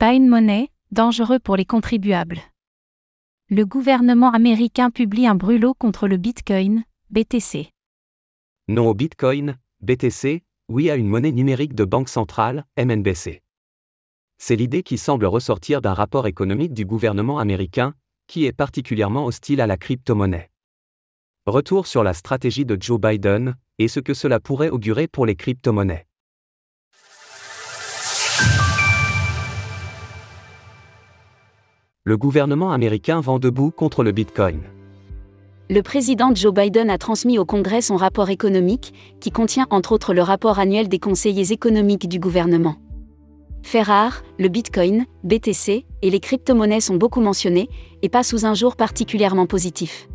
Pas une monnaie, dangereux pour les contribuables. Le gouvernement américain publie un brûlot contre le Bitcoin, BTC. Non au Bitcoin, BTC, oui à une monnaie numérique de banque centrale, MNBC. C'est l'idée qui semble ressortir d'un rapport économique du gouvernement américain, qui est particulièrement hostile à la crypto-monnaie. Retour sur la stratégie de Joe Biden, et ce que cela pourrait augurer pour les crypto-monnaies. Le gouvernement américain vend debout contre le Bitcoin. Le président Joe Biden a transmis au Congrès son rapport économique, qui contient entre autres le rapport annuel des conseillers économiques du gouvernement. Fait rare, le Bitcoin, BTC et les crypto-monnaies sont beaucoup mentionnés, et pas sous un jour particulièrement positif.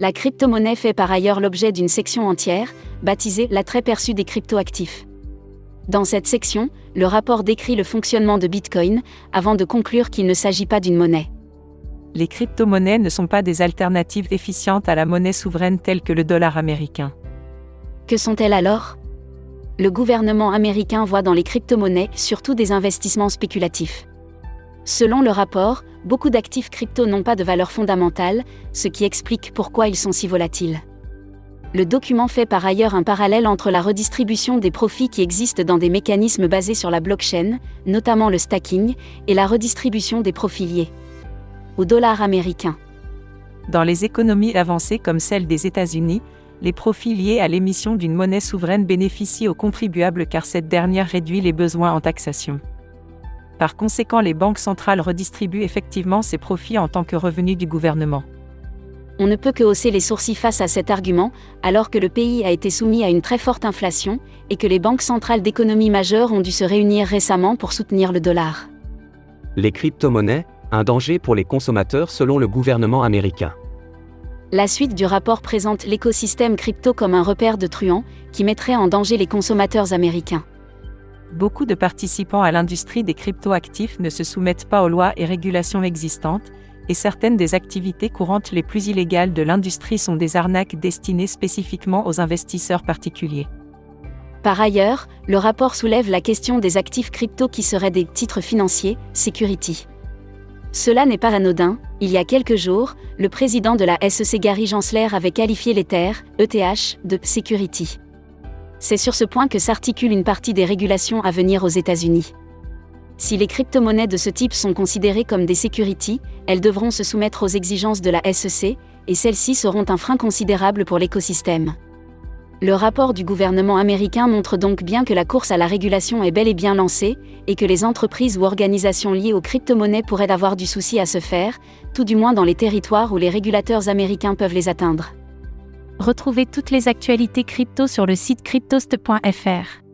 La crypto-monnaie fait par ailleurs l'objet d'une section entière, baptisée L'attrait perçu des cryptoactifs. Dans cette section, le rapport décrit le fonctionnement de Bitcoin, avant de conclure qu'il ne s'agit pas d'une monnaie. Les crypto-monnaies ne sont pas des alternatives efficientes à la monnaie souveraine telle que le dollar américain. Que sont-elles alors? Le gouvernement américain voit dans les crypto-monnaies surtout des investissements spéculatifs. Selon le rapport, beaucoup d'actifs crypto n'ont pas de valeur fondamentale, ce qui explique pourquoi ils sont si volatiles. Le document fait par ailleurs un parallèle entre la redistribution des profits qui existent dans des mécanismes basés sur la blockchain, notamment le stacking, et la redistribution des profits liés au dollar américain. Dans les économies avancées comme celle des États-Unis, les profits liés à l'émission d'une monnaie souveraine bénéficient aux contribuables car cette dernière réduit les besoins en taxation. Par conséquent, les banques centrales redistribuent effectivement ces profits en tant que revenus du gouvernement. On ne peut que hausser les sourcils face à cet argument, alors que le pays a été soumis à une très forte inflation, et que les banques centrales d'économie majeures ont dû se réunir récemment pour soutenir le dollar. Les crypto-monnaies, un danger pour les consommateurs selon le gouvernement américain. La suite du rapport présente l'écosystème crypto comme un repère de truands, qui mettrait en danger les consommateurs américains beaucoup de participants à l'industrie des cryptoactifs ne se soumettent pas aux lois et régulations existantes, et certaines des activités courantes les plus illégales de l'industrie sont des arnaques destinées spécifiquement aux investisseurs particuliers. Par ailleurs, le rapport soulève la question des actifs crypto qui seraient des titres financiers, security. Cela n'est pas anodin, il y a quelques jours, le président de la SEC Gary Gensler avait qualifié l'Ether, ETH, de security. C'est sur ce point que s'articule une partie des régulations à venir aux États-Unis. Si les crypto-monnaies de ce type sont considérées comme des securities, elles devront se soumettre aux exigences de la SEC, et celles-ci seront un frein considérable pour l'écosystème. Le rapport du gouvernement américain montre donc bien que la course à la régulation est bel et bien lancée, et que les entreprises ou organisations liées aux crypto-monnaies pourraient avoir du souci à se faire, tout du moins dans les territoires où les régulateurs américains peuvent les atteindre. Retrouvez toutes les actualités crypto sur le site cryptost.fr.